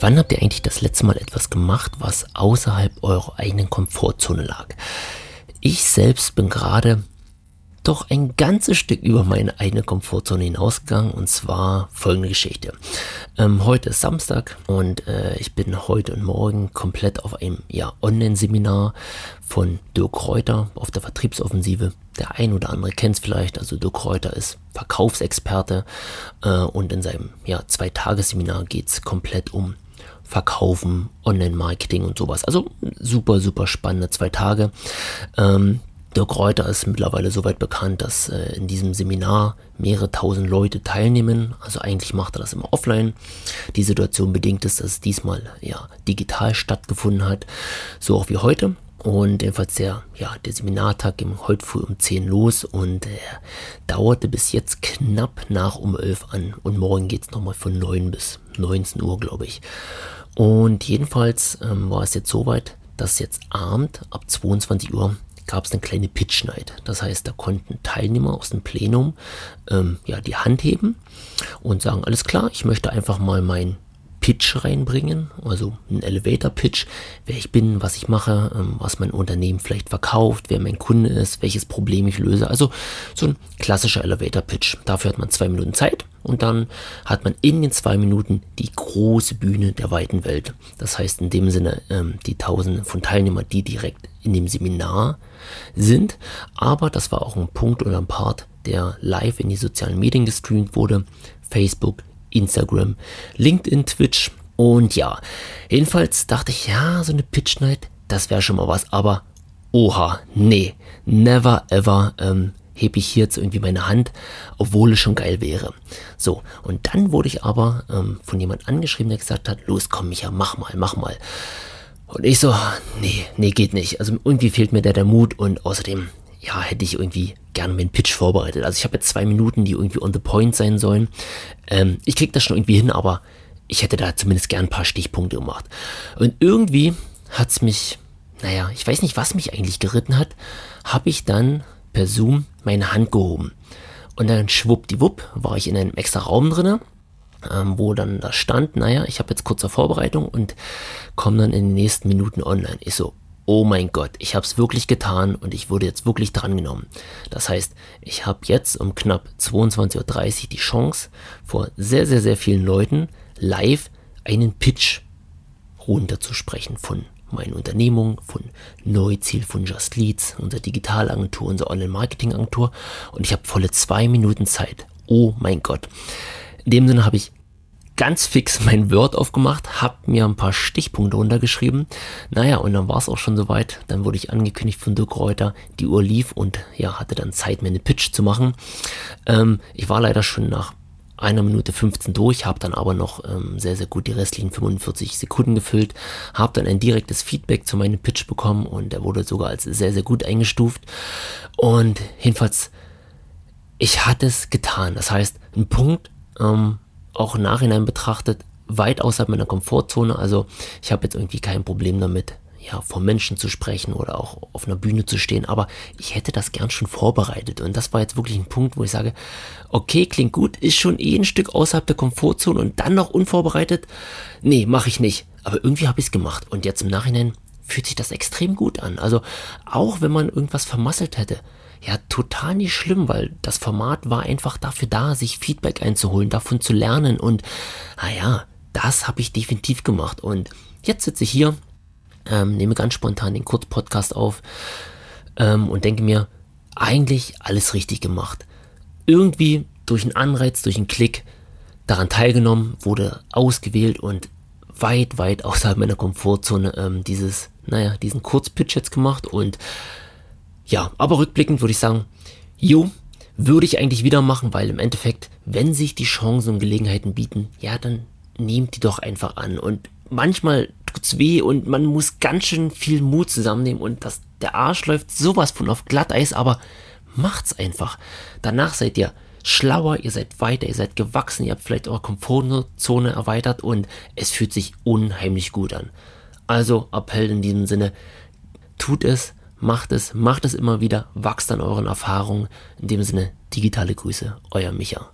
Wann habt ihr eigentlich das letzte Mal etwas gemacht, was außerhalb eurer eigenen Komfortzone lag? Ich selbst bin gerade doch ein ganzes Stück über meine eigene Komfortzone hinausgegangen und zwar folgende Geschichte. Ähm, heute ist Samstag und äh, ich bin heute und morgen komplett auf einem ja, Online-Seminar von Dirk Reuter auf der Vertriebsoffensive. Der ein oder andere kennt es vielleicht, also Dirk Reuter ist Verkaufsexperte äh, und in seinem ja, Zwei-Tages-Seminar geht es komplett um Verkaufen, Online-Marketing und sowas. Also super, super spannende zwei Tage. Ähm, Dirk Reuter ist mittlerweile soweit bekannt, dass äh, in diesem Seminar mehrere tausend Leute teilnehmen. Also eigentlich macht er das immer offline. Die Situation bedingt ist, dass es diesmal ja digital stattgefunden hat, so auch wie heute. Und jedenfalls der, ja, der Seminartag ging heute früh um 10 los und äh, dauerte bis jetzt knapp nach um 11 an. Und morgen geht es nochmal von 9 bis 19 Uhr, glaube ich. Und jedenfalls ähm, war es jetzt soweit, dass jetzt Abend ab 22 Uhr gab es eine kleine Pitch Night. Das heißt, da konnten Teilnehmer aus dem Plenum ähm, ja, die Hand heben und sagen, alles klar, ich möchte einfach mal mein Pitch reinbringen, also ein Elevator Pitch, wer ich bin, was ich mache, ähm, was mein Unternehmen vielleicht verkauft, wer mein Kunde ist, welches Problem ich löse. Also so ein klassischer Elevator Pitch. Dafür hat man zwei Minuten Zeit und dann hat man in den zwei Minuten die große Bühne der weiten Welt. Das heißt in dem Sinne ähm, die Tausende von Teilnehmern, die direkt in dem Seminar sind. Aber das war auch ein Punkt oder ein Part, der live in die sozialen Medien gestreamt wurde. Facebook, Instagram, LinkedIn, Twitch. Und ja, jedenfalls dachte ich, ja, so eine Pitch Night, das wäre schon mal was. Aber oha, nee, never ever ähm, hebe ich hier jetzt irgendwie meine Hand, obwohl es schon geil wäre. So, und dann wurde ich aber ähm, von jemand angeschrieben, der gesagt hat, los, komm Micha, mach mal, mach mal. Und ich so, nee, nee, geht nicht. Also irgendwie fehlt mir da der Mut und außerdem, ja, hätte ich irgendwie gerne meinen Pitch vorbereitet. Also ich habe jetzt zwei Minuten, die irgendwie on the point sein sollen. Ähm, ich krieg das schon irgendwie hin, aber ich hätte da zumindest gern ein paar Stichpunkte gemacht. Und irgendwie hat's mich, naja, ich weiß nicht, was mich eigentlich geritten hat, habe ich dann per Zoom meine Hand gehoben. Und dann schwuppdiwupp war ich in einem extra Raum drinne, ähm, wo dann da stand, naja, ich habe jetzt kurze Vorbereitung und komme dann in den nächsten Minuten online. Ich so, oh mein Gott, ich habe es wirklich getan und ich wurde jetzt wirklich drangenommen. Das heißt, ich habe jetzt um knapp 22.30 Uhr die Chance, vor sehr, sehr, sehr vielen Leuten live einen Pitch runterzusprechen von meiner Unternehmung, von Neuziel, von Just Leads, unserer Digitalagentur, unserer Online-Marketing-Agentur und ich habe volle zwei Minuten Zeit. Oh mein Gott. In dem Sinne habe ich ganz fix mein Word aufgemacht, habe mir ein paar Stichpunkte runtergeschrieben. Naja, und dann war es auch schon soweit. Dann wurde ich angekündigt von Dirk Reuter, die Uhr lief und ja, hatte dann Zeit, mir eine Pitch zu machen. Ähm, ich war leider schon nach einer Minute 15 durch, habe dann aber noch ähm, sehr, sehr gut die restlichen 45 Sekunden gefüllt, habe dann ein direktes Feedback zu meinem Pitch bekommen und der wurde sogar als sehr, sehr gut eingestuft. Und jedenfalls, ich hatte es getan. Das heißt, ein Punkt, ähm, auch im Nachhinein betrachtet weit außerhalb meiner Komfortzone. Also ich habe jetzt irgendwie kein Problem damit, ja, vor Menschen zu sprechen oder auch auf einer Bühne zu stehen, aber ich hätte das gern schon vorbereitet. Und das war jetzt wirklich ein Punkt, wo ich sage, okay, klingt gut, ist schon eh ein Stück außerhalb der Komfortzone und dann noch unvorbereitet. Nee, mache ich nicht. Aber irgendwie habe ich es gemacht. Und jetzt im Nachhinein fühlt sich das extrem gut an. Also auch wenn man irgendwas vermasselt hätte, ja total nicht schlimm, weil das Format war einfach dafür da, sich Feedback einzuholen, davon zu lernen. Und naja, das habe ich definitiv gemacht. Und jetzt sitze ich hier, ähm, nehme ganz spontan den Kurzpodcast auf ähm, und denke mir, eigentlich alles richtig gemacht. Irgendwie durch einen Anreiz, durch einen Klick daran teilgenommen, wurde ausgewählt und weit, weit außerhalb meiner Komfortzone ähm, dieses, naja, diesen Kurzpitch jetzt gemacht. Und ja, aber rückblickend würde ich sagen, jo, würde ich eigentlich wieder machen, weil im Endeffekt, wenn sich die Chancen und Gelegenheiten bieten, ja, dann nehmt die doch einfach an. Und manchmal tut's weh und man muss ganz schön viel Mut zusammennehmen und das, der Arsch läuft sowas von auf Glatteis, aber macht's einfach. Danach seid ihr schlauer, ihr seid weiter, ihr seid gewachsen, ihr habt vielleicht eure Komfortzone erweitert und es fühlt sich unheimlich gut an. Also Appell in diesem Sinne, tut es, Macht es, macht es immer wieder, wachst an euren Erfahrungen. In dem Sinne, digitale Grüße, euer Micha.